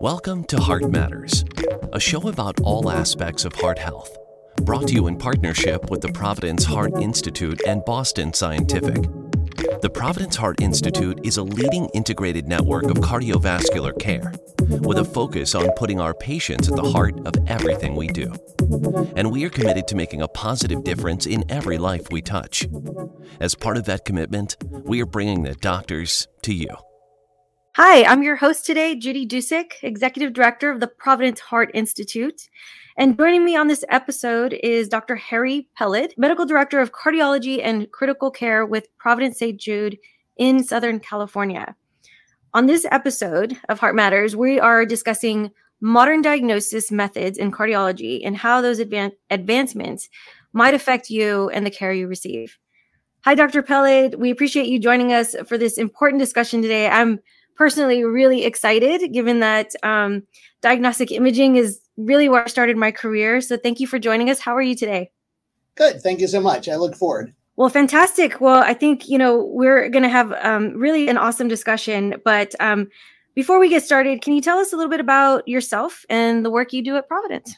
Welcome to Heart Matters, a show about all aspects of heart health, brought to you in partnership with the Providence Heart Institute and Boston Scientific. The Providence Heart Institute is a leading integrated network of cardiovascular care with a focus on putting our patients at the heart of everything we do. And we are committed to making a positive difference in every life we touch. As part of that commitment, we are bringing the doctors to you. Hi, I'm your host today, Judy Ducsik, Executive Director of the Providence Heart Institute. And joining me on this episode is Dr. Harry Peled, Medical Director of Cardiology and Critical Care with Providence St. Jude in Southern California. On this episode of Heart Matters, we are discussing modern diagnosis methods in cardiology and how those advan- advancements might affect you and the care you receive. Hi, Dr. Peled. We appreciate you joining us for this important discussion today. I'm personally really excited given that um, diagnostic imaging is really where I started my career. So thank you for joining us. How are you today? Good. Thank you so much. I look forward. Well, fantastic. Well, I think, you know, we're going to have um, really an awesome discussion. But um, before we get started, can you tell us a little bit about yourself and the work you do at Providence?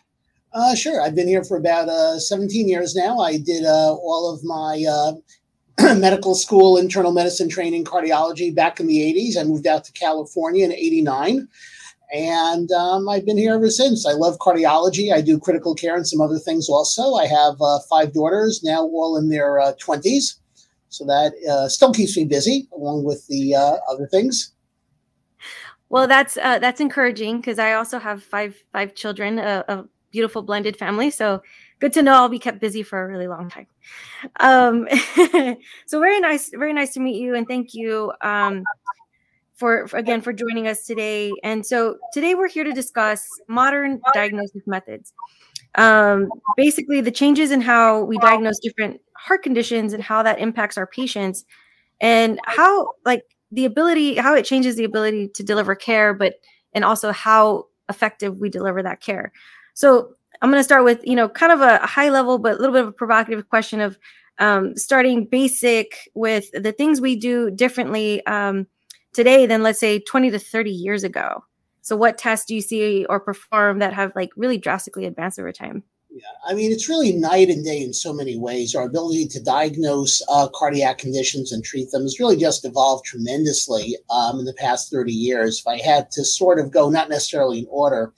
Uh, sure. I've been here for about uh, 17 years now. I did uh, all of my uh, medical school, internal medicine training, cardiology back in the 80s. I moved out to California in 89. And um, I've been here ever since. I love cardiology. I do critical care and some other things also. I have uh, five daughters, now all in their uh, 20s. So that uh, still keeps me busy, along with the uh, other things. Well, that's uh, that's encouraging because I also have five five children, a, a beautiful blended family. So good to know I'll be kept busy for a really long time. Um, so very nice, very nice to meet you, and thank you um, for, for, again for joining us today. And so today we're here to discuss modern diagnosis methods. Um, basically, the changes in how we diagnose different heart conditions and how that impacts our patients, and how like the ability, how it changes the ability to deliver care, but and also how effective we deliver that care. So I'm going to start with, you know, kind of a high level, but a little bit of a provocative question of um, starting basic with the things we do differently um, today than, let's say, 20 to 30 years ago. So, what tests do you see or perform that have like really drastically advanced over time? Yeah, I mean, it's really night and day in so many ways. Our ability to diagnose uh, cardiac conditions and treat them has really just evolved tremendously um, in the past 30 years. If I had to sort of go, not necessarily in order,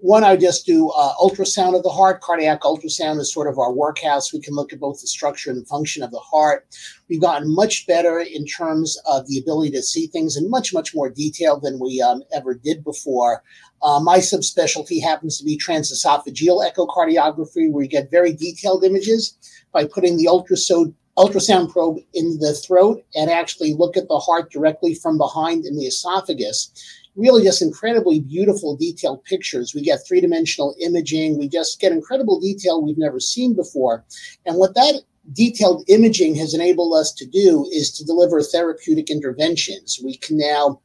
one, I just do uh, ultrasound of the heart. Cardiac ultrasound is sort of our workhouse. We can look at both the structure and function of the heart. We've gotten much better in terms of the ability to see things in much, much more detail than we um, ever did before. Uh, my subspecialty happens to be transesophageal echocardiography, where you get very detailed images by putting the ultrasound ultrasound probe in the throat and actually look at the heart directly from behind in the esophagus really just incredibly beautiful detailed pictures. We get three dimensional imaging. We just get incredible detail we've never seen before. And what that detailed imaging has enabled us to do is to deliver therapeutic interventions. We can now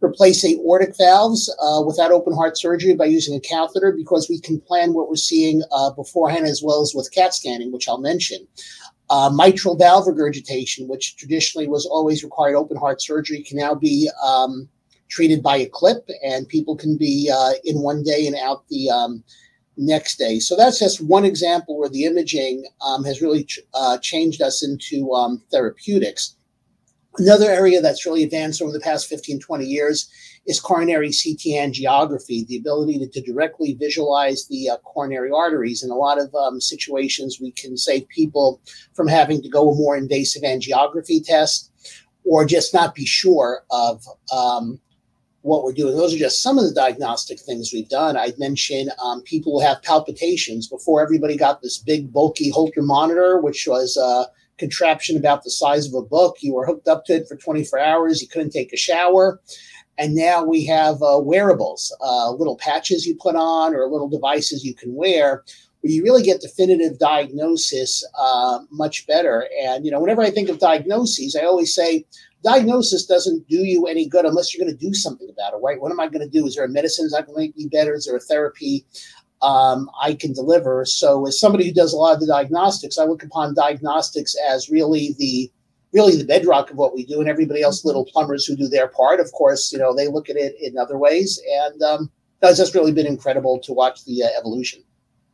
replace aortic valves uh, without open heart surgery by using a catheter because we can plan what we're seeing uh, beforehand as well as with CAT scanning, which I'll mention. Uh, mitral valve regurgitation, which traditionally was always required open heart surgery, can now be um, treated by a clip, and people can be uh, in one day and out the um, next day. So that's just one example where the imaging um, has really ch- uh, changed us into um, therapeutics. Another area that's really advanced over the past 15, 20 years is coronary CT angiography, the ability to, to directly visualize the uh, coronary arteries. In a lot of um, situations, we can save people from having to go a more invasive angiography test or just not be sure of um, what we're doing. Those are just some of the diagnostic things we've done. I'd mention um, people who have palpitations. Before everybody got this big, bulky Holter monitor, which was a contraption about the size of a book. You were hooked up to it for 24 hours. You couldn't take a shower. And now we have uh, wearables, uh, little patches you put on or little devices you can wear where you really get definitive diagnosis uh, much better. And, you know, whenever I think of diagnoses, I always say, diagnosis doesn't do you any good unless you're going to do something about it, right? What am I going to do? Is there a medicine going to make me better? Is there a therapy um, I can deliver? So, as somebody who does a lot of the diagnostics, I look upon diagnostics as really the really the bedrock of what we do, and everybody else, little plumbers who do their part, of course, you know, they look at it in other ways, and um, that's just really been incredible to watch the uh, evolution.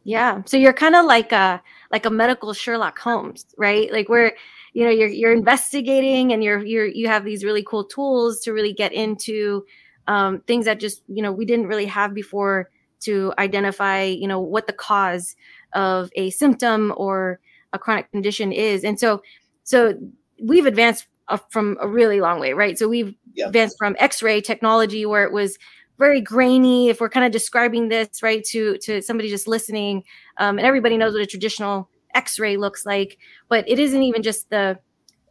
Yeah, so you're kind of like a like a medical Sherlock Holmes, right? Like where you know you're you're investigating and you're you're you have these really cool tools to really get into um, things that just you know we didn't really have before to identify you know what the cause of a symptom or a chronic condition is and so so we've advanced from a really long way right so we've yeah. advanced from x-ray technology where it was very grainy if we're kind of describing this right to to somebody just listening um, and everybody knows what a traditional x-ray looks like but it isn't even just the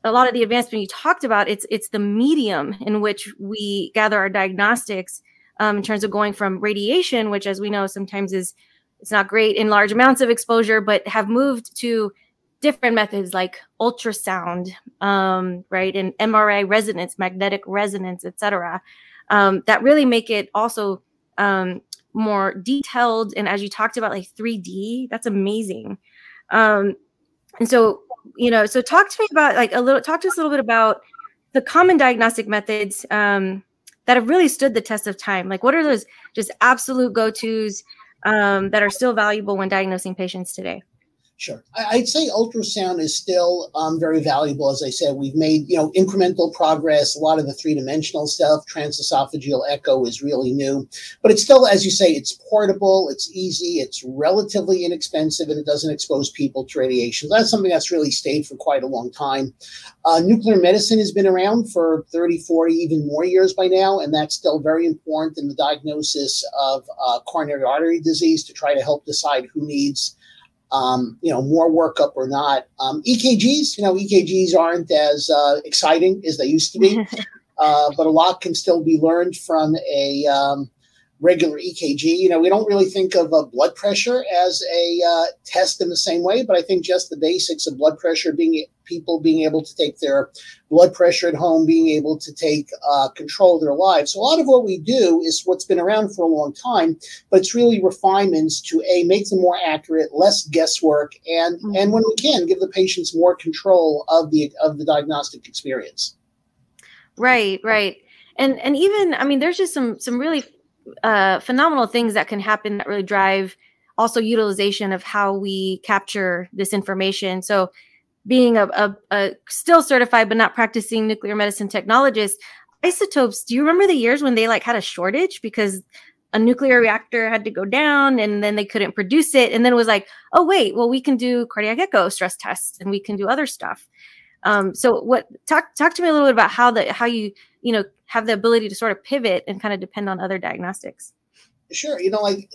a lot of the advancement you talked about it's it's the medium in which we gather our diagnostics um, in terms of going from radiation which as we know sometimes is it's not great in large amounts of exposure but have moved to different methods like ultrasound um, right and mri resonance magnetic resonance etc um, that really make it also um, more detailed. And as you talked about like 3d that's amazing. Um, and so you know, so talk to me about like a little, talk to us a little bit about the common diagnostic methods um, that have really stood the test of time. Like, what are those just absolute go tos um, that are still valuable when diagnosing patients today? Sure. I'd say ultrasound is still um, very valuable. As I said, we've made you know incremental progress. A lot of the three dimensional stuff, transesophageal echo, is really new, but it's still, as you say, it's portable, it's easy, it's relatively inexpensive, and it doesn't expose people to radiation. That's something that's really stayed for quite a long time. Uh, nuclear medicine has been around for 30, 40, even more years by now, and that's still very important in the diagnosis of uh, coronary artery disease to try to help decide who needs um, you know, more workup or not. Um, EKGs, you know, EKGs aren't as uh, exciting as they used to be, uh, but a lot can still be learned from a um, regular EKG. You know, we don't really think of uh, blood pressure as a uh, test in the same way, but I think just the basics of blood pressure, being people being able to take their blood pressure at home, being able to take uh, control of their lives. So a lot of what we do is what's been around for a long time, but it's really refinements to a make them more accurate, less guesswork, and mm-hmm. and when we can give the patients more control of the of the diagnostic experience. Right, right. And and even I mean there's just some some really uh, phenomenal things that can happen that really drive also utilization of how we capture this information. So, being a, a, a, still certified but not practicing nuclear medicine technologist, isotopes. Do you remember the years when they like had a shortage because a nuclear reactor had to go down and then they couldn't produce it, and then it was like, oh wait, well we can do cardiac echo stress tests and we can do other stuff. Um, so, what talk talk to me a little bit about how the how you you know have the ability to sort of pivot and kind of depend on other diagnostics sure you know like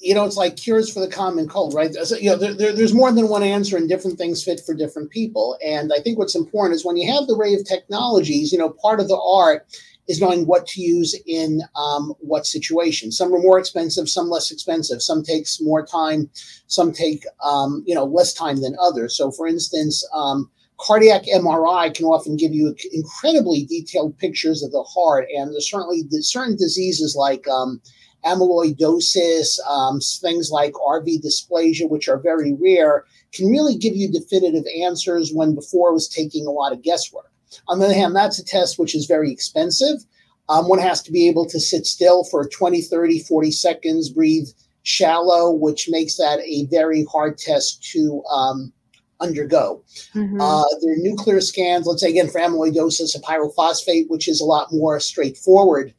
you know it's like cures for the common cold right so, you know there, there, there's more than one answer and different things fit for different people and i think what's important is when you have the array of technologies you know part of the art is knowing what to use in um, what situation. Some are more expensive, some less expensive. Some takes more time, some take um, you know less time than others. So, for instance, um, cardiac MRI can often give you incredibly detailed pictures of the heart, and there's certainly certain diseases like um, amyloidosis, um, things like RV dysplasia, which are very rare, can really give you definitive answers when before it was taking a lot of guesswork. On the other hand, that's a test which is very expensive. Um, one has to be able to sit still for 20, 30, 40 seconds, breathe shallow, which makes that a very hard test to um, undergo. Mm-hmm. Uh, there are nuclear scans, let's say again for amyloidosis, a pyrophosphate, which is a lot more straightforward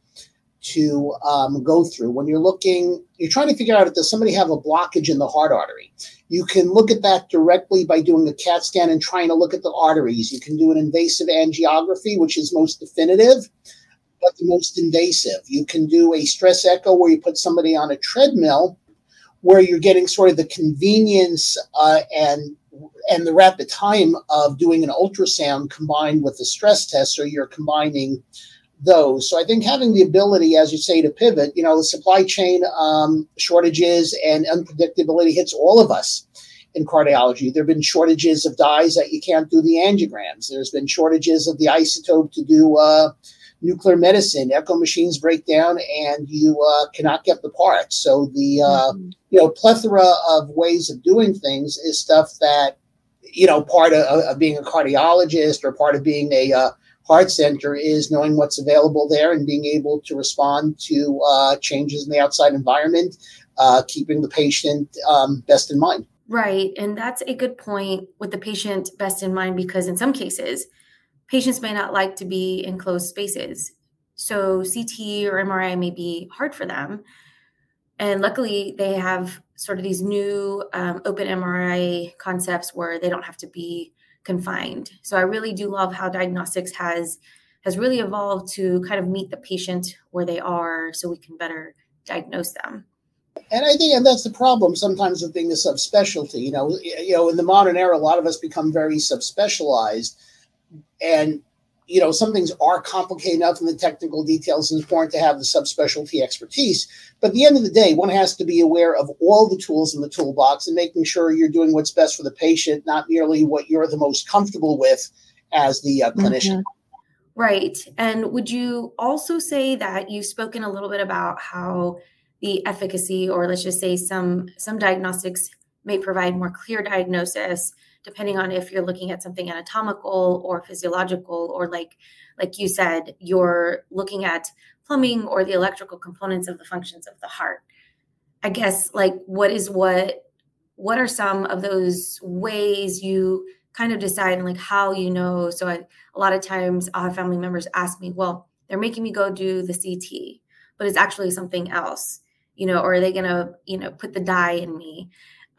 to um, go through. When you're looking, you're trying to figure out if does somebody have a blockage in the heart artery. You can look at that directly by doing a CAT scan and trying to look at the arteries. You can do an invasive angiography, which is most definitive, but the most invasive. You can do a stress echo where you put somebody on a treadmill where you're getting sort of the convenience uh, and and the rapid time of doing an ultrasound combined with the stress test, so you're combining those. So I think having the ability, as you say, to pivot, you know, the supply chain um, shortages and unpredictability hits all of us in cardiology. There have been shortages of dyes that you can't do the angiograms. There's been shortages of the isotope to do uh, nuclear medicine. Echo machines break down and you uh, cannot get the parts. So the uh, mm-hmm. you know plethora of ways of doing things is stuff that you know, part of, of, being a cardiologist or part of being a uh, heart center is knowing what's available there and being able to respond to uh, changes in the outside environment, uh, keeping the patient um, best in mind. Right. And that's a good point with the patient best in mind because in some cases, patients may not like to be in closed spaces. So CT or MRI may be hard for them. And luckily, they have sort of these new um, open MRI concepts where they don't have to be confined. So I really do love how diagnostics has has really evolved to kind of meet the patient where they are, so we can better diagnose them. And I think, and that's the problem sometimes with being a subspecialty. You know, you know, in the modern era, a lot of us become very subspecialized, and you know, some things are complicated enough in the technical details, and it's important to have the subspecialty expertise. But at the end of the day, one has to be aware of all the tools in the toolbox and making sure you're doing what's best for the patient, not merely what you're the most comfortable with as the uh, clinician. Mm-hmm. Right. And would you also say that you've spoken a little bit about how the efficacy, or let's just say some some diagnostics may provide more clear diagnosis depending on if you're looking at something anatomical or physiological or like like you said you're looking at plumbing or the electrical components of the functions of the heart. I guess like what is what what are some of those ways you kind of decide and like how you know? So I, a lot of times i'll have family members ask me well they're making me go do the ct but it's actually something else you know or are they gonna you know put the dye in me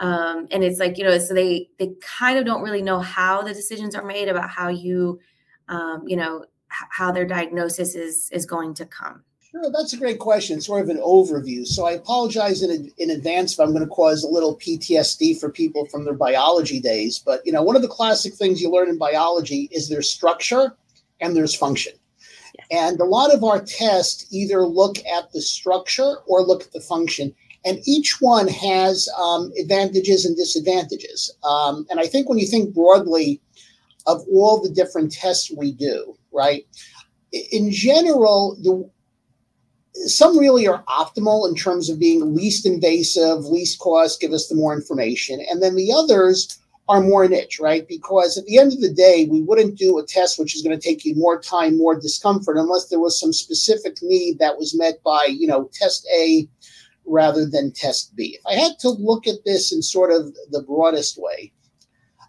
um, and it's like you know so they they kind of don't really know how the decisions are made about how you um, you know h- how their diagnosis is is going to come Sure, that's a great question. Sort of an overview. So I apologize in, in advance if I'm going to cause a little PTSD for people from their biology days. But you know, one of the classic things you learn in biology is there's structure and there's function. And a lot of our tests either look at the structure or look at the function and each one has um, advantages and disadvantages. Um, and I think when you think broadly of all the different tests we do, right? In general, the some really are optimal in terms of being least invasive, least cost, give us the more information, and then the others are more niche, right? Because at the end of the day, we wouldn't do a test which is going to take you more time, more discomfort, unless there was some specific need that was met by, you know, test A rather than test B. If I had to look at this in sort of the broadest way,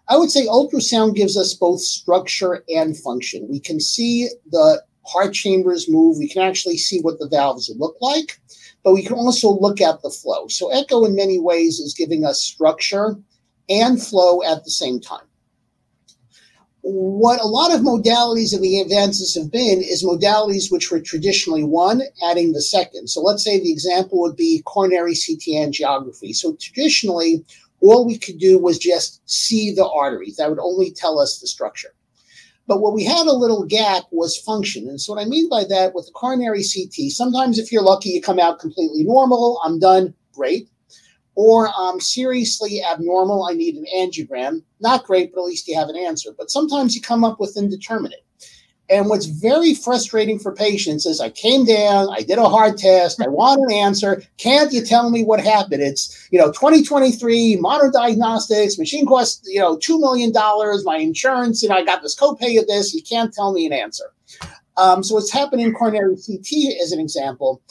I would say ultrasound gives us both structure and function. We can see the heart chambers move. We can actually see what the valves look like, but we can also look at the flow. So echo in many ways is giving us structure and flow at the same time what a lot of modalities of the advances have been is modalities which were traditionally one, adding the second. So let's say the example would be coronary CT angiography. So traditionally, all we could do was just see the arteries. That would only tell us the structure. But what we had a little gap was function. And so what I mean by that with the coronary CT, sometimes if you're lucky, you come out completely normal. I'm done. Great or I'm seriously abnormal, I need an angiogram. Not great, but at least you have an answer. But sometimes you come up with indeterminate. And what's very frustrating for patients is I came down, I did a hard test, I want an answer. Can't you tell me what happened? It's, you know, 2023, modern diagnostics, machine costs, you know, $2 million, my insurance, you know, I got this copay of this. You can't tell me an answer. Um, so what's happening in coronary CT, as an example,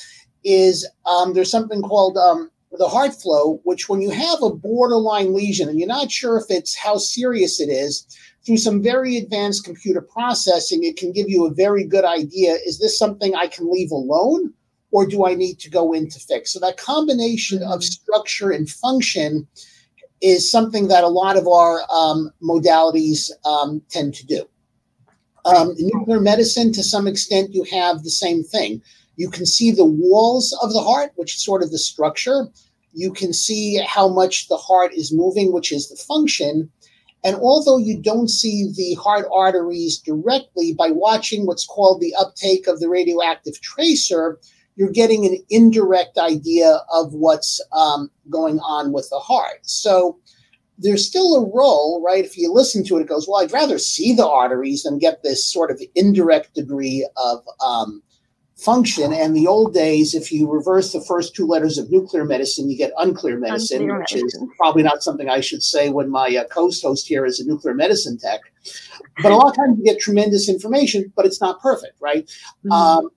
is um, there's something called um, the HeartFlow, which when you have a borderline lesion and you're not sure if it's how serious it is, through some very advanced computer processing, it can give you a very good idea. Is this something I can leave alone or do I need to go in to fix? So that combination of mm-hmm. structure and function is something that a lot of our um, modalities um, tend to do. Um, in nuclear medicine, to some extent, you have the same thing. You can see the walls of the heart, which is sort of the structure. You can see how much the heart is moving, which is the function. And although you don't see the heart arteries directly, by watching what's called the uptake of the radioactive tracer, you're getting an indirect idea of what's um, going on with the heart. So there's still a role, right? If you listen to it, it goes, well, I'd rather see the arteries than get this sort of indirect degree of um, function. And the old days, if you reverse the first two letters of nuclear medicine, you get unclear medicine, unclear which medicine. is probably not something I should say when my uh, host here is a nuclear medicine tech. But a lot of times you get tremendous information, but it's not perfect, right? Mm-hmm. Um,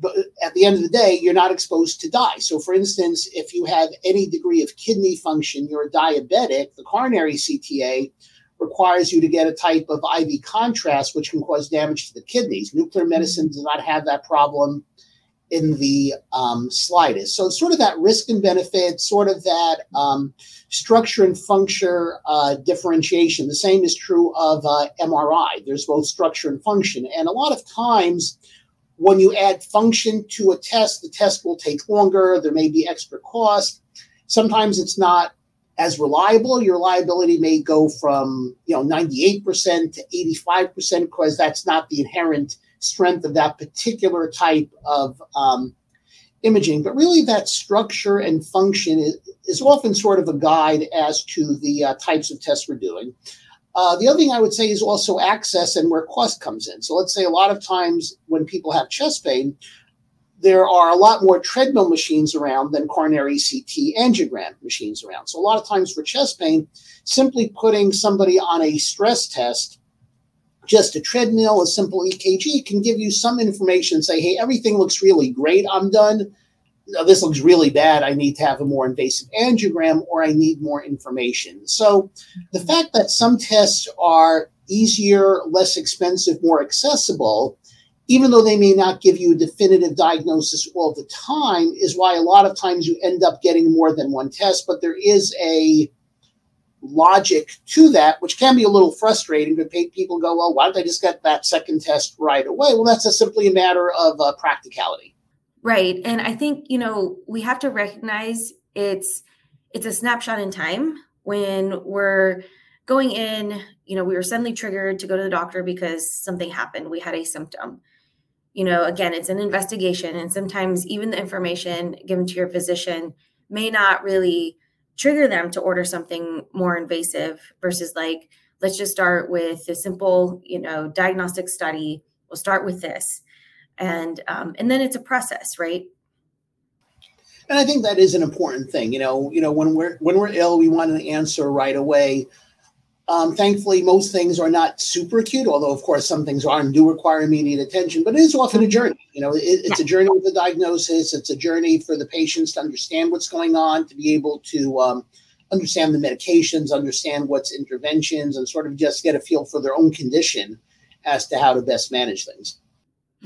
but at the end of the day, you're not exposed to dye. So, for instance, if you have any degree of kidney function, you're a diabetic, the coronary CTA requires you to get a type of IV contrast, which can cause damage to the kidneys. Nuclear medicine does not have that problem in the um, slightest. So, sort of that risk and benefit, sort of that um, structure and function uh, differentiation. The same is true of uh, MRI. There's both structure and function. And a lot of times, when you add function to a test, the test will take longer. There may be extra cost. Sometimes it's not as reliable. Your reliability may go from you know 98% to 85% because that's not the inherent strength of that particular type of um, imaging. But really, that structure and function is, is, often sort of a guide as to the uh, types of tests we're doing. Uh, the other thing I would say is also access and where cost comes in. So let's say a lot of times when people have chest pain, there are a lot more treadmill machines around than coronary CT angiogram machines around. So a lot of times for chest pain, simply putting somebody on a stress test, just a treadmill, a simple EKG can give you some information. Say, hey, everything looks really great. I'm done this looks really bad. I need to have a more invasive angiogram or I need more information. So the fact that some tests are easier, less expensive, more accessible, even though they may not give you a definitive diagnosis all the time, is why a lot of times you end up getting more than one test. But there is a logic to that, which can be a little frustrating. But people go, well, why don't I just get that second test right away? Well, that's simply a matter of uh, practicality. Right. And I think, you know, we have to recognize it's it's a snapshot in time when we're going in, you know, we were suddenly triggered to go to the doctor because something happened. We had a symptom. You know, again, it's an investigation and sometimes even the information given to your physician may not really trigger them to order something more invasive versus like let's just start with a simple, you know, diagnostic study. We'll start with this. And um, and then it's a process right? And i think that is an important thing you know you know when we're when we're ill we want an answer right away um, thankfully most things are not super acute although of course some things are and do require immediate attention but it is often a journey you know it, it's a journey with the diagnosis it's a journey for the patients to understand what's going on to be able to um, understand the medications understand what's interventions and sort of just get a feel for their own condition as to how to best manage things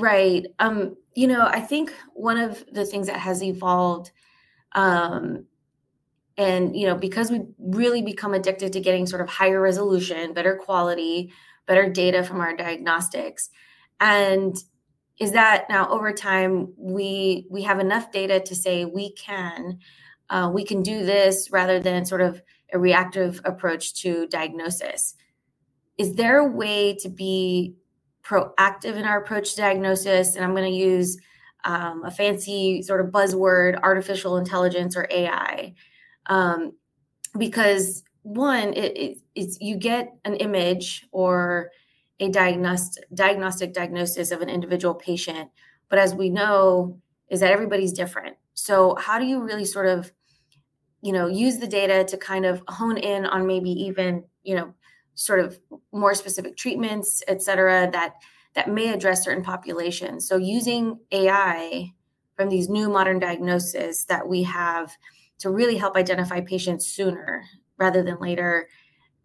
Right. Um, you know, I think one of the things that has evolved, um, and you know, because we really become addicted to getting sort of higher resolution, better quality, better data from our diagnostics, and is that now over time we we have enough data to say we can uh, we can do this rather than sort of a reactive approach to diagnosis. Is there a way to be proactive in our approach to diagnosis. And I'm going to use um, a fancy sort of buzzword, artificial intelligence or AI, um, because one, it, it, it's you get an image or a diagnostic diagnostic diagnosis of an individual patient, but as we know, is that everybody's different. So how do you really sort of, you know, use the data to kind of hone in on maybe even you know sort of more specific treatments, et cetera, that that may address certain populations. So using AI from these new modern diagnoses that we have to really help identify patients sooner rather than later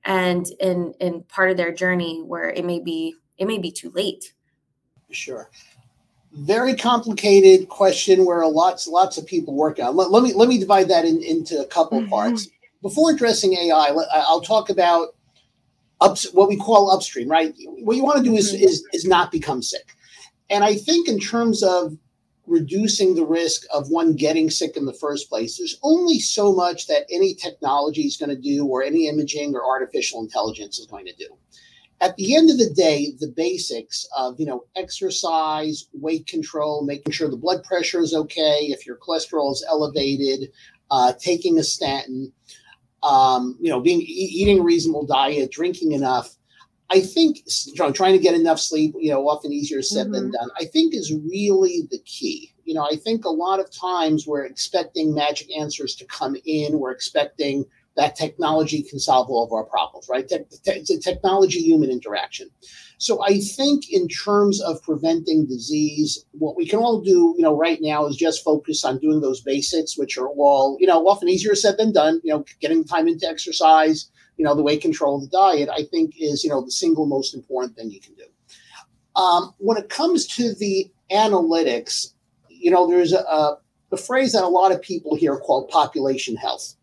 and in in part of their journey where it may be it may be too late. Sure. Very complicated question where lots lots of people work on. Let, let me let me divide that in, into a couple mm-hmm. parts. Before addressing AI, I'll talk about up, what we call upstream, right? What you want to do is, mm-hmm. is, is not become sick. And I think in terms of reducing the risk of one getting sick in the first place, there's only so much that any technology is going to do or any imaging or artificial intelligence is going to do. At the end of the day, the basics of you know exercise, weight control, making sure the blood pressure is okay, if your cholesterol is elevated, uh, taking a statin, um, you know, being eating a reasonable diet, drinking enough. I think trying to get enough sleep, you know, often easier said mm-hmm. than done, I think is really the key. You know, I think a lot of times we're expecting magic answers to come in, we're expecting that technology can solve all of our problems, right? Te- te- it's a technology human interaction. So I think in terms of preventing disease, what we can all do, you know, right now is just focus on doing those basics, which are all, you know, often easier said than done. You know, getting time into exercise, you know, the weight control, the diet, I think is, you know, the single most important thing you can do. Um, when it comes to the analytics, you know, there's a, a phrase that a lot of people hear called population health.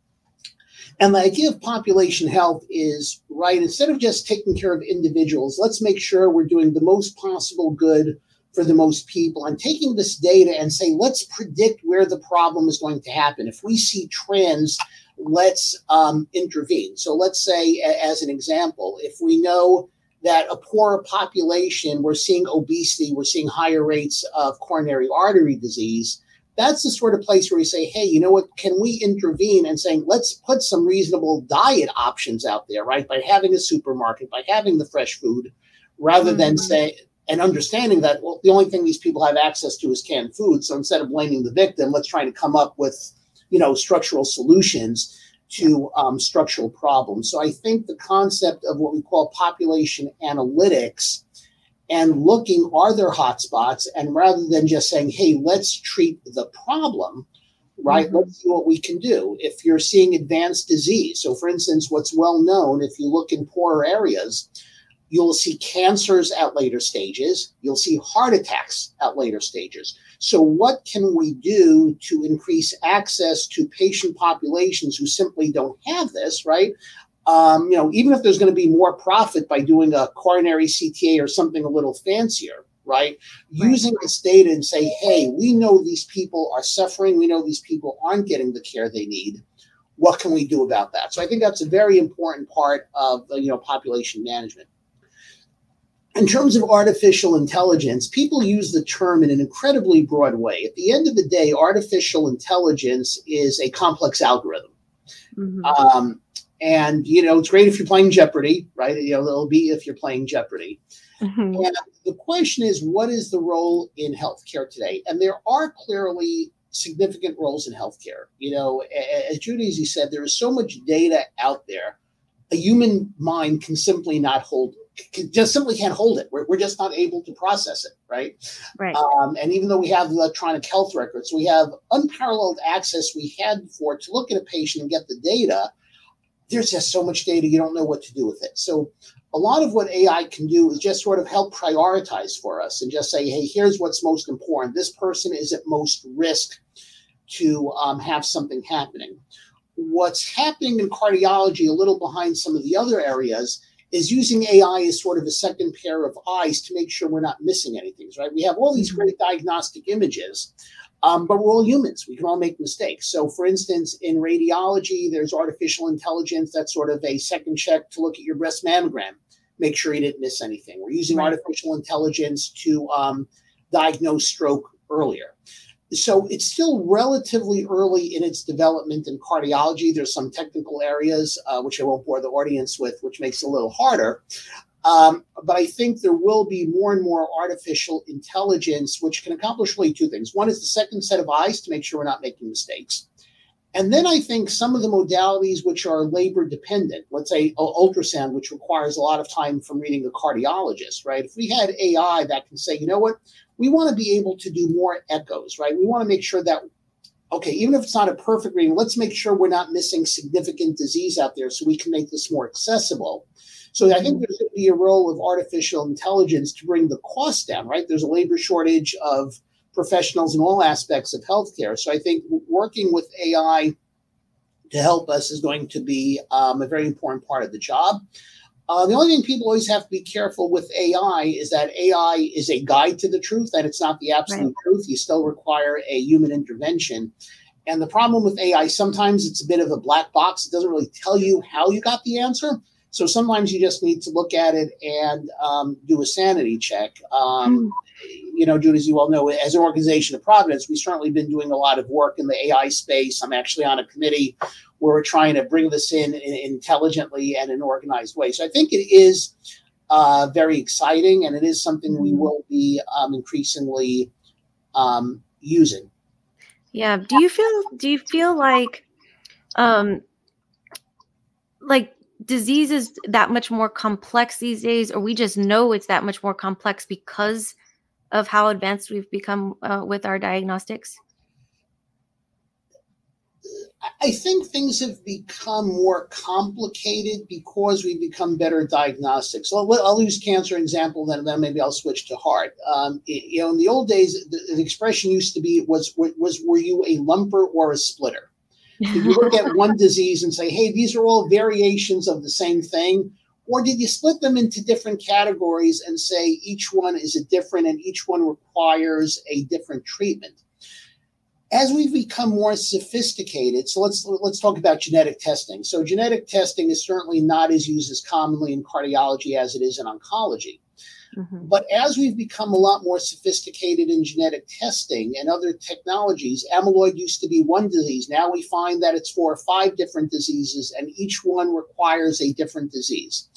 And the idea of population health is right, instead of just taking care of individuals, let's make sure we're doing the most possible good for the most people and taking this data and say, let's predict where the problem is going to happen. If we see trends let's um, intervene. So let's say, as an example, if we know that a poorer population, we're seeing obesity, we're seeing higher rates of coronary artery disease. That's the sort of place where we say, hey, you know what? Can we intervene and saying, let's put some reasonable diet options out there, right? By having a supermarket, by having the fresh food, rather mm-hmm. than say, and understanding that, well, the only thing these people have access to is canned food. So instead of blaming the victim, let's try to come up with you know structural solutions to um, structural problems. So I think the concept of what we call population analytics and looking are there hotspots, and rather than just saying, hey, let's treat the problem, right? Mm-hmm. Let's see what we can do. If you're seeing advanced disease, so for instance, what's well known, if you look in poorer areas, you'll see cancers at later stages, you'll see heart attacks at later stages. So, what can we do to increase access to patient populations who simply don't have this, right? Um, you know, even if there's going to be more profit by doing a coronary CTA or something a little fancier, right? right? Using this data and say, hey, we know these people are suffering, we know these people aren't getting the care they need. What can we do about that? So I think that's a very important part of you know population management in terms of artificial intelligence, people use the term in an incredibly broad way. At the end of the day, artificial intelligence is a complex algorithm. Mm-hmm. Um, and, you know, it's great if you're playing Jeopardy, right? You know, it'll be if you're playing Jeopardy. Mm-hmm. And the question is, what is the role in healthcare today? And there are clearly significant roles in healthcare. You know, as Judy, as you said, there is so much data out there. A human mind can simply not hold just simply can't hold it. We're, we're just not able to process it, right? Right. Um, and even though we have electronic health records, we have unparalleled access we had before to look at a patient and get the data. There's just so much data you don't know what to do with it. So a lot of what AI can do is just sort of help prioritize for us and just say, hey, here's what's most important. This person is at most risk to um, have something happening. What's happening in cardiology, a little behind some of the other areas, is using AI as sort of a second pair of eyes to make sure we're not missing anything, right? We have all these great diagnostic images, um, but we're all humans. We can all make mistakes. So, for instance, in radiology, there's artificial intelligence that's sort of a second check to look at your breast mammogram, make sure you didn't miss anything. We're using right. artificial intelligence to um, diagnose stroke earlier so it's still relatively early in its development in cardiology. There's some technical areas, uh, which I won't bore the audience with, which makes it a little harder. Um, but I think there will be more and more artificial intelligence, which can accomplish really two things. One is the second set of eyes to make sure we're not making mistakes. And then I think some of the modalities which are labor dependent, let's say ultrasound, which requires a lot of time from reading a cardiologist, right? If we had AI that can say, you know what, we want to be able to do more echoes, right? We want to make sure that, okay, even if it's not a perfect reading, let's make sure we're not missing significant disease out there so we can make this more accessible. So I think there's going to be a role of artificial intelligence to bring the cost down, right? There's a labor shortage of professionals in all aspects of healthcare. So I think working with AI to help us is going to be um, a very important part of the job. Uh, the only thing people always have to be careful with AI is that AI is a guide to the truth, and it's not the absolute right. truth. You still require a human intervention. And the problem with AI, sometimes it's a bit of a black box. It doesn't really tell you how you got the answer. So sometimes you just need to look at it and um, do a sanity check. Um, mm you know, Jude, as you all know, as an organization of Providence, we've certainly been doing a lot of work in the AI space. I'm actually on a committee where we're trying to bring this in, in intelligently and in an organized way. So I think it is uh, very exciting, and it is something we Mhm. will be um, increasingly um, using. Yeah. Do you feel do you feel like um like disease is that much more complex these days or we just know it's that much more complex because of how advanced we've become uh, with our diagnostics? I- think things have become more complicated because we've become better diagnostics. So I'll, use cancer example, then then maybe I'll switch to heart. Um, you know, in the old days, the, the expression used to be was was were you a lumper or a splitter? Did you look at one disease and say, hey, these are all variations of the same thing? Or did you split them into different categories and say each one is a different and each one requires a different treatment? As we've become more sophisticated, so let's let's talk about genetic testing. So genetic testing is certainly not as used as commonly in cardiology as it is in oncology. Mhm. But as we've become a lot more sophisticated in genetic testing and other technologies, amyloid used to be one disease. Now we find that it's four or five different diseases, and each one requires a different disease.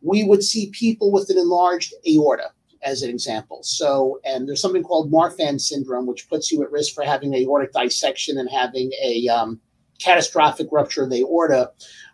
We would see people with an enlarged aorta, as an example. So, and there's something called Marfan syndrome, which puts you at risk for having aortic dissection and having a um, catastrophic rupture of the aorta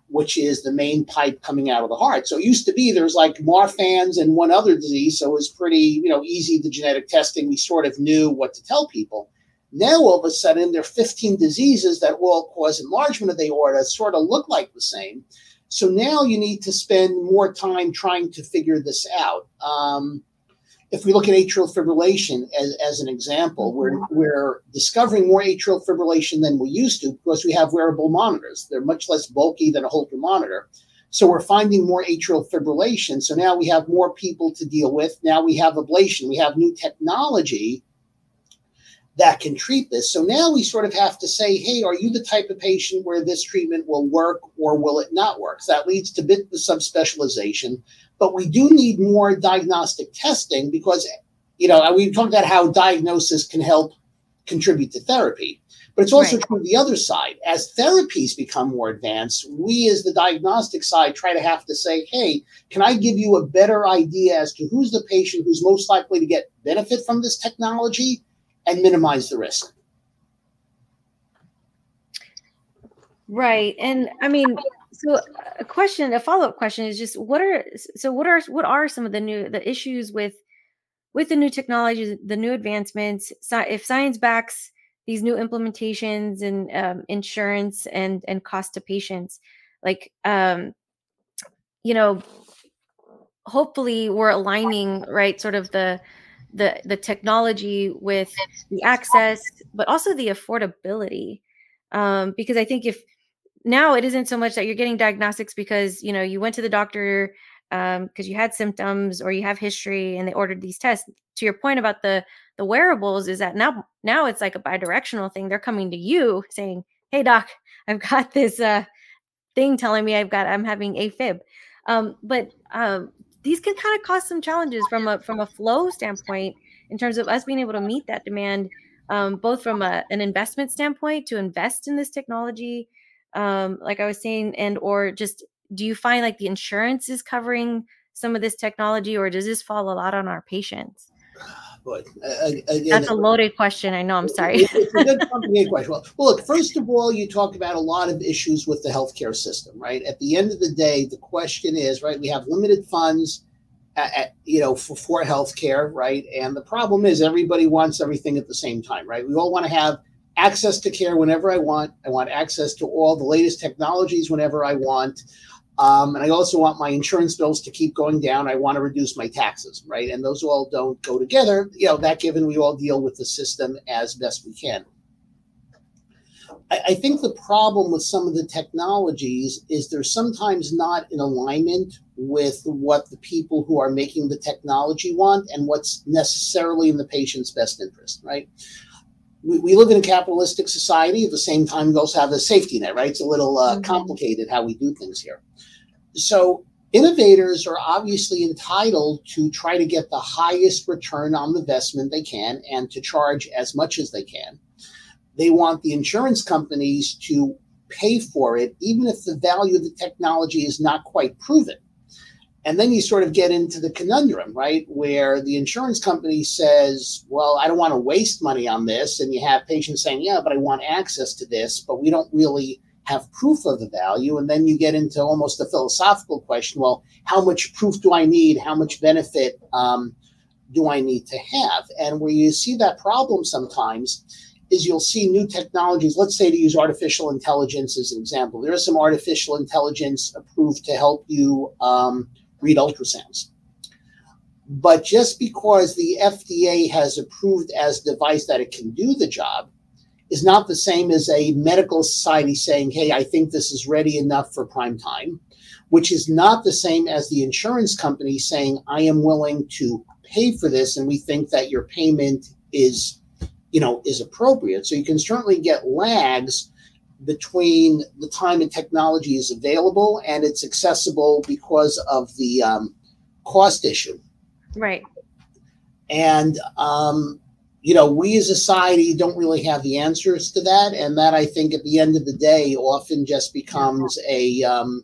which is the main pipe coming out of the heart. So it used to be there's like Marfans and one other disease, so it was pretty you know easy the genetic testing. We sort of knew what to tell people. Now all of a sudden there are 15 diseases that all cause enlargement of the aorta, sort of look like the same. So now you need to spend more time trying to figure this out. Um, if we look at atrial fibrillation as, as an example, we're, mm-hmm. we're discovering more atrial fibrillation than we used to because we have wearable monitors. They're much less bulky than a Holter monitor. So we're finding more atrial fibrillation. So now we have more people to deal with. Now we have ablation. We have new technology that can treat this. So now we sort of have to say, hey, are you the type of patient where this treatment will work or will it not work? So that leads to bit the subspecialization. But we do need more diagnostic testing because, you know, we've talked about how diagnosis can help contribute to therapy. But it's also Right. true the other side. As therapies become more advanced, we as the diagnostic side try to have to say, hey, can I give you a better idea as to who's the patient who's most likely to get benefit from this technology and minimize the risk? Right. And I mean, so a question, a follow-up question is just what are so what are what are some of the new the issues with with the new technologies, the new advancements, if science backs these new implementations and um, insurance and and cost to patients, like um, you know, hopefully we're aligning right sort of the the the technology with the access, but also the affordability. Um, because I think if now it isn't so much that you're getting diagnostics because you know you went to the doctor um because you had symptoms or you have history and they ordered these tests. To your point about the the wearables is that now now it's like a bidirectional thing. They're coming to you saying hey doc i've got this uh thing telling me i've got i'm having afib um but um these can kind of cause some challenges from a from a flow standpoint in terms of us being able to meet that demand um, both from a, an investment standpoint to invest in this technology um like i was saying and or just do you find like the insurance is covering some of this technology or does this fall a lot on our patients But uh, again, that's a loaded question i know i'm sorry It's it's a good complicated question. Well, well, look, first of all, you talk about a lot of issues with the healthcare system, right? At the end of the day, the question is, right, we have limited funds, at, at, you know, for, for healthcare, right? And the problem is everybody wants everything at the same time, right? We all want to have access to care whenever I want. I want access to all the latest technologies whenever I want. Um, and I also want my insurance bills to keep going down. I want to reduce my taxes, right? And those all don't go together. You know, that given we all deal with the system as best we can. I, I think the problem with some of the technologies is they're sometimes not in alignment with what the people who are making the technology want and what's necessarily in the patient's best interest, right? We, we live in a capitalistic society. At the same time, we also have a safety net, right? It's a little uh, Mhm. complicated how we do things here. So innovators are obviously entitled to try to get the highest return on the investment they can and to charge as much as they can. They want the insurance companies to pay for it, even if the value of the technology is not quite proven. And then you sort of get into the conundrum, right? Where the insurance company says, well, I don't want to waste money on this. And you have patients saying, yeah, but I want access to this, but we don't really have proof of the value. And then you get into almost a philosophical question well, how much proof do I need? How much benefit um, do I need to have? And where you see that problem sometimes is you'll see new technologies. Let's say to use artificial intelligence as an example. There is some artificial intelligence approved to help you um, read ultrasounds. But just because the FDA has approved as a device that it can do the job is not the same as a medical society saying, hey, I think this is ready enough for prime time, which is not the same as the insurance company saying, I am willing to pay for this and we think that your payment is, you know, is appropriate. So you can certainly get lags between the time and technology is available and it's accessible because of the um, cost issue. Right. And, um, you know, we as a society don't really have the answers to that. And that I think at the end of the day often just becomes a, um,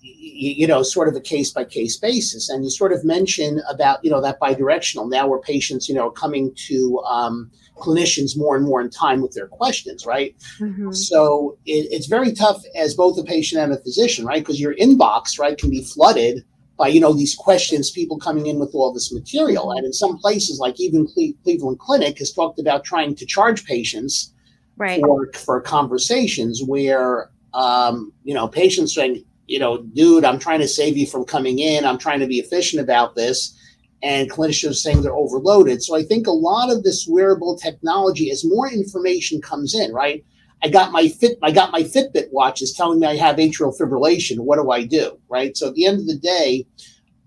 you know, sort of a case by case basis. And you sort of mention about, you know, that bidirectional now where patients, you know, are coming to, um, clinicians more and more in time with their questions, right? Mm-hmm. So it, it's very tough as both a patient and a physician, right? Because your inbox, right, can be flooded by you know these questions, people coming in with all this material, and in some places, like even Cle- Cleveland Clinic, has talked about trying to charge patients right. for for conversations where um, you know patients saying, you know, dude, I'm trying to save you from coming in. I'm trying to be efficient about this and clinicians saying they're overloaded. So I think a lot of this wearable technology, as more information comes in, right? I got my fit, I got my Fitbit watch is telling me I have atrial fibrillation. What do I do? Right. So at the end of the day,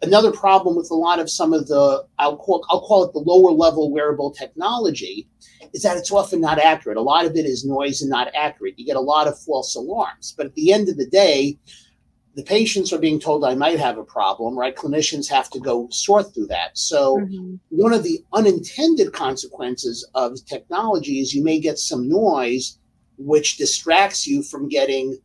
another problem with a lot of some of the I'll call I'll call it the lower level wearable technology is that it's often not accurate. A lot of it is noise and not accurate. You get a lot of false alarms. But at the end of the day, the patients are being told I might have a problem, right? Clinicians have to go sort through that. So, mm-hmm. one of the unintended consequences of technology is you may get some noise which distracts you from getting,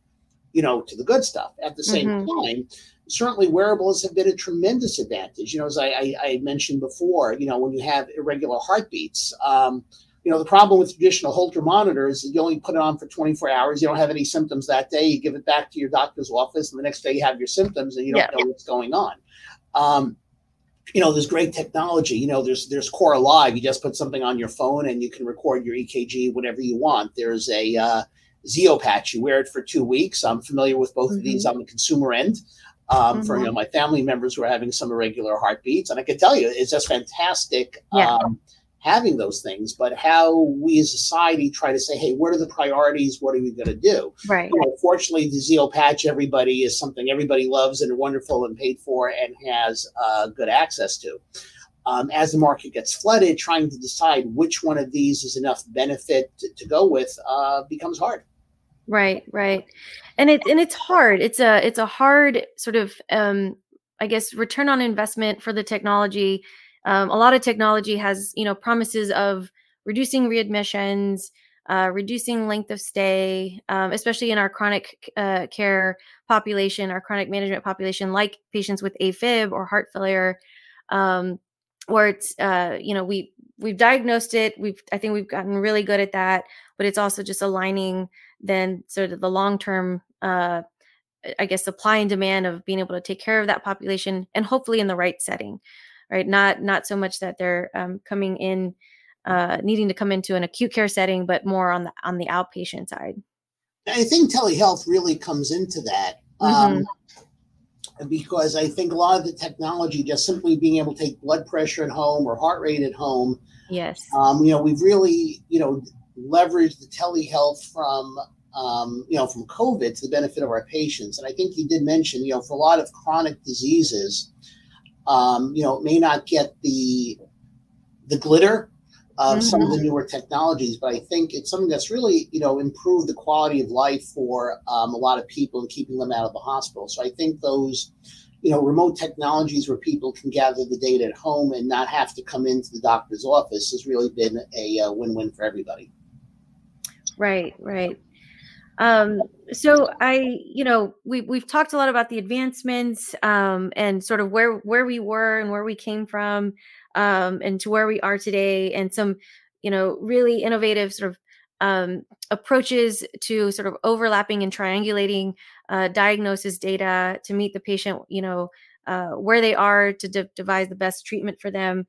you know, to the good stuff. At the same mm-hmm. time, certainly wearables have been a tremendous advantage. You know, as I, I, I mentioned before, you know, when you have irregular heartbeats, um, you know, the problem with traditional Holter monitors is you only put it on for 24 hours. You don't have any symptoms that day. You give it back to your doctor's office, and the next day you have your symptoms, and you don't yeah. know what's going on. Um, you know, there's great technology. You know, there's there's Core Alive. You just put something on your phone, and you can record your EKG, whatever you want. There's a uh, Zio patch. You wear it for two weeks. I'm familiar with both mm-hmm. of these on the consumer end. Um, mm-hmm. For you know, my family members who are having some irregular heartbeats, and I can tell you, it's just fantastic. Yeah. Um, having those things, but how we as a society try to say, hey, what are the priorities? What are we going to do? Right. You know, fortunately, the Zio patch, everybody is something everybody loves and wonderful and paid for and has uh, good access to. Um, as the market gets flooded, trying to decide which one of these is enough benefit to, to go with uh, becomes hard. Right, right, and it's and it's hard. It's a it's a hard sort of um, I guess return on investment for the technology um, a lot of technology has you know promises of reducing readmissions uh, reducing length of stay um, especially in our chronic uh, care population our chronic management population like patients with afib or heart failure um, where it's uh, you know we we've diagnosed it we've i think we've gotten really good at that but it's also just aligning then sort of the long term uh, i guess supply and demand of being able to take care of that population and hopefully in the right setting right? Not not so much that they're um, coming in uh, needing to come into an acute care setting, but more on the on the outpatient side. I think telehealth really comes into that. Mm-hmm. Um, because I think a lot of the technology, just simply being able to take blood pressure at home or heart rate at home, yes, um, you know, we've really, you know, leveraged the telehealth from um, you know, from COVID to the benefit of our patients. And I think you did mention, you know, for a lot of chronic diseases, um, you know, it may not get the the glitter of mm-hmm. some of the mm-hmm. newer technologies, but I think it's something that's really, you know, improved the quality of life for um, a lot of people and keeping them out of the hospital. So I think those, you know, remote technologies where people can gather the data at home and not have to come into the doctor's office has really been a, a uh, win-win for everybody. Right, right. Um, so I, you know, we we've talked a lot about the advancements um, and sort of where where we were and where we came from, um, and to where we are today, and some, you know, really innovative sort of um, approaches to sort of overlapping and triangulating uh, diagnosis data to meet the patient, you know, uh, where they are to de- devise the best treatment for them.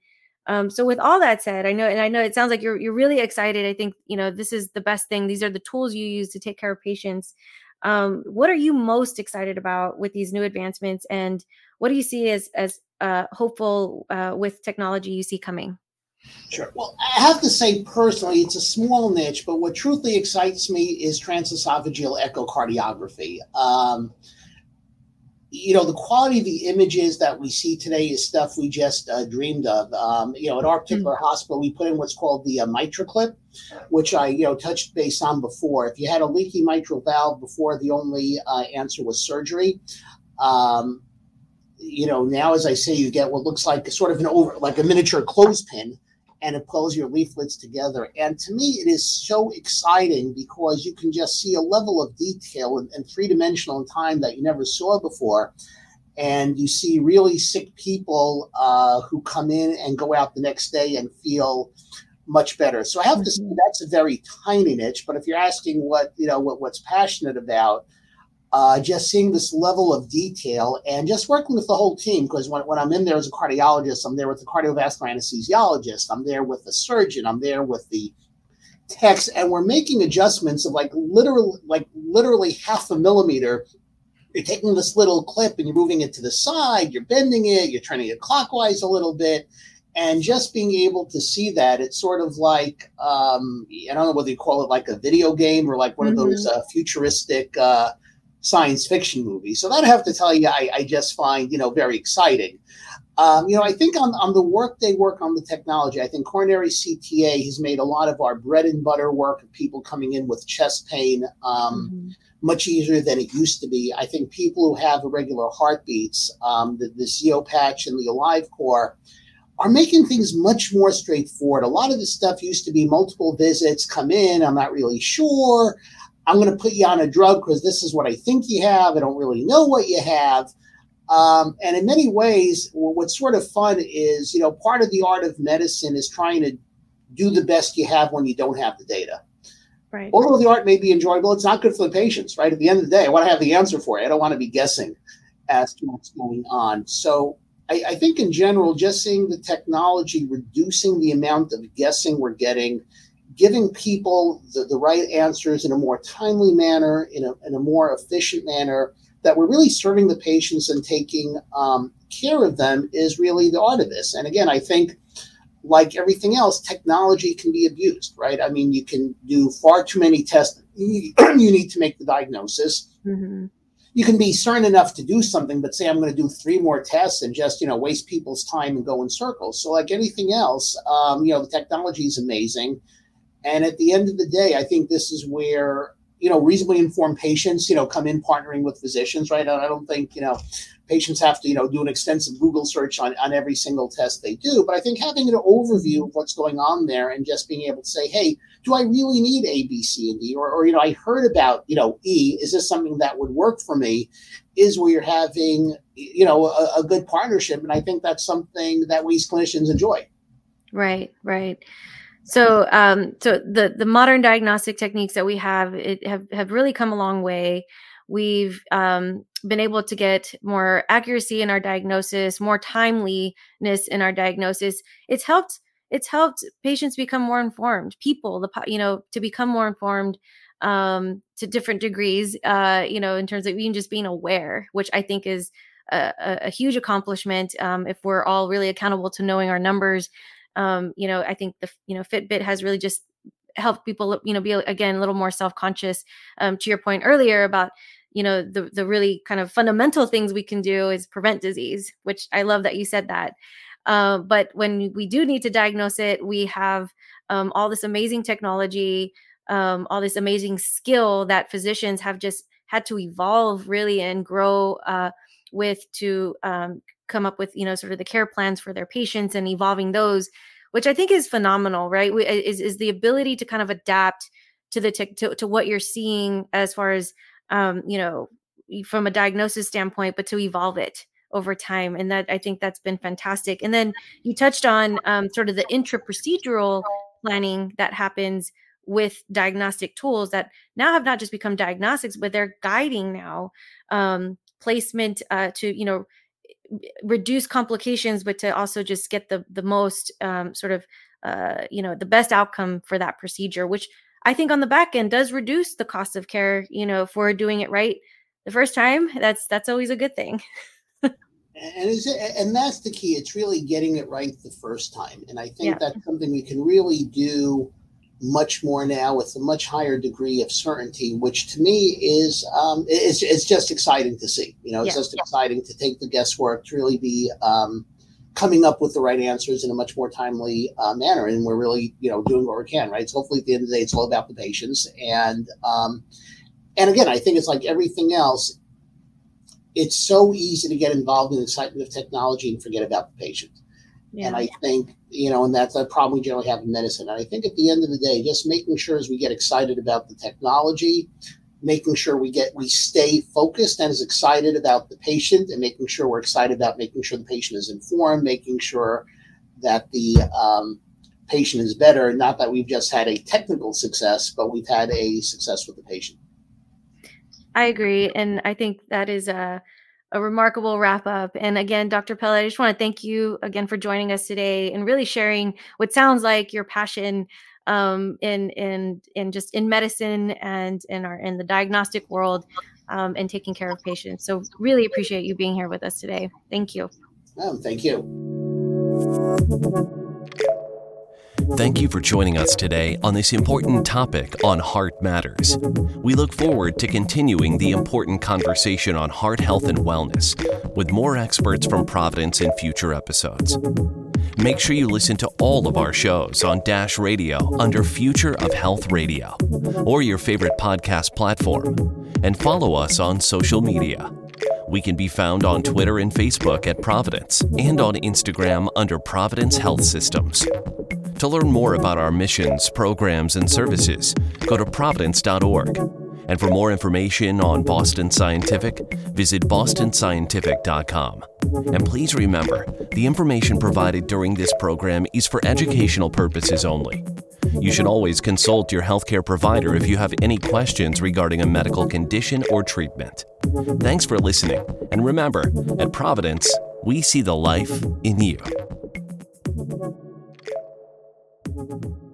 Um, so with all that said, I know, and I know it sounds like you're you're really excited. I think you know this is the best thing. These are the tools you use to take care of patients. Um, what are you most excited about with these new advancements, and what do you see as as uh, hopeful uh, with technology you see coming? Sure. Well, I have to say personally, it's a small niche, but what truly excites me is transesophageal echocardiography. Um, you know, the quality of the images that we see today is stuff we just uh, dreamed of. Um, you know, at our particular mm-hmm. hospital, we put in what's called the uh, MitraClip, which I, you know, touched base on before. If you had a leaky mitral valve before, the only uh, answer was surgery. Um, you know, now as I say, you get what looks like sort of an over, like a miniature clothespin and it pulls your leaflets together. And to me, it is so exciting because you can just see a level of detail and, and three dimensional in time that you never saw before. And you see really sick people uh, who come in and go out the next day and feel much better. So I have to say mm-hmm. that's a very tiny niche. But if you're asking what you know what, what's passionate about, uh, just seeing this level of detail and just working with the whole team. Because when, when I'm in there as a cardiologist, I'm there with the cardiovascular anesthesiologist, I'm there with the surgeon, I'm there with the techs, and we're making adjustments of like literally, like literally half a millimeter. You're taking this little clip and you're moving it to the side, you're bending it, you're turning it clockwise a little bit. And just being able to see that, it's sort of like um, I don't know whether you call it like a video game or like one mm-hmm. of those uh, futuristic uh, science fiction movie. So that I have to tell you, I, I just find, you know, very exciting. Um, you know, I think on, on the work they work on the technology, I think coronary CTA has made a lot of our bread and butter work of people coming in with chest pain um, mm-hmm. much easier than it used to be. I think people who have irregular heartbeats, um, the, the Zio patch and the AliveCor, are making things much more straightforward. A lot of the stuff used to be multiple visits, come in, I'm not really sure. I'm going to put you on a drug because this is what I think you have. I don't really know what you have. Um, and in many ways, what's sort of fun is, you know, part of the art of medicine is trying to do the best you have when you don't have the data. Right. Although the art may be enjoyable, it's not good for the patients, right? At the end of the day, I want to have the answer for you. I don't want to be guessing as to what's going on. So I, I think in general, just seeing the technology reducing the amount of guessing we're getting giving people the, the right answers in a more timely manner, in a, in a more efficient manner, that we're really serving the patients and taking um, care of them is really the art of this. And again, I think, like everything else, technology can be abused, right? I mean, you can do far too many tests. You need to make the diagnosis. Mm-hmm. You can be certain enough to do something, but say I'm going to do three more tests and just you know waste people's time and go in circles. So, like anything else, um, you know, the technology is amazing and at the end of the day, I think this is where you know reasonably informed patients you know come in partnering with physicians right? I don't think you know patients have to you know do an extensive google search on, on every single test they do. But i think having an overview of what's going on there and just being able to say hey do i really need a b c and d? Or, or you know i heard about you know e. Is this something that would work for me? Is where you're having you know a, a good partnership. And i think that's something that we as clinicians enjoy. Right right so, um, so the the modern diagnostic techniques that we have it have have really come a long way. We've um, been able to get more accuracy in our diagnosis, more timeliness in our diagnosis. It's helped. It's helped patients become more informed. People, the you know, to become more informed um, to different degrees. Uh, you know, in terms of even just being aware, which I think is a, a, huge accomplishment um, if we're all really accountable to knowing our numbers um, you know, I think the you know Fitbit has really just helped people, you know, be again a little more self conscious. Um, to your point earlier about you know the the really kind of fundamental things we can do is prevent disease, which I love that you said that. Uh, but when we do need to diagnose it, we have um, all this amazing technology, um, all this amazing skill that physicians have just had to evolve really and grow uh, with to um, come up with you know sort of the care plans for their patients and evolving those which i think is phenomenal right we, is, is the ability to kind of adapt to the tech to, to what you're seeing as far as um, you know from a diagnosis standpoint, but to evolve it over time. And that I think that's been fantastic. And then you touched on um, sort of the intra procedural planning that happens with diagnostic tools that now have not just become diagnostics, but they're guiding now um, placement uh, to, you know, reduce complications, but to also just get the the most um, sort of uh, you know the best outcome for that procedure, which I think on the back end does reduce the cost of care. You know, if we're doing it right the first time, that's that's always a good thing. and is it, and that's the key. It's really getting it right the first time, and I think yeah. that's something we can really do much more now with a much higher degree of certainty, which to me is um, it's, it's just exciting to see. You know, it's yeah. just exciting to take the guesswork to really be um, coming up with the right answers in a much more timely uh, manner, and we're really you know doing what we can. Right. So hopefully at the end of the day, it's all about the patients, and um, and again, I think it's like everything else it's so easy to get involved in the excitement of technology and forget about the patient. Yeah. And I think, you know, and that's a problem we generally have in medicine. And I think at the end of the day, just making sure as we get excited about the technology, making sure we get we stay focused and as excited about the patient and making sure we're excited about making sure the patient is informed, making sure that the um, patient is better. Not that we've just had a technical success, but we've had a success with the patient. I agree. And I think that is a, a remarkable wrap up. And again, Dr. Peled, I just want to thank you again for joining us today and really sharing what sounds like your passion um, in in in just in medicine and in our in the diagnostic world um, and taking care of patients. So really appreciate you being here with us today. Thank you. Oh, thank you. Thank you for joining us today on this important topic on Heart Matters. We look forward to continuing the important conversation on heart health and wellness with more experts from Providence in future episodes. Make sure you listen to all of our shows on Dash Radio under Future of Health Radio or your favorite podcast platform, and follow us on social media. We can be found on Twitter and Facebook at Providence and on Instagram under Providence Health Systems. To learn more about our missions, programs, and services, go to providence.org. And for more information on Boston Scientific, visit bostonscientific.com. And please remember, the information provided during this program is for educational purposes only. You should always consult your healthcare provider if you have any questions regarding a medical condition or treatment. Thanks for listening, and remember, at Providence, we see the life in you thank you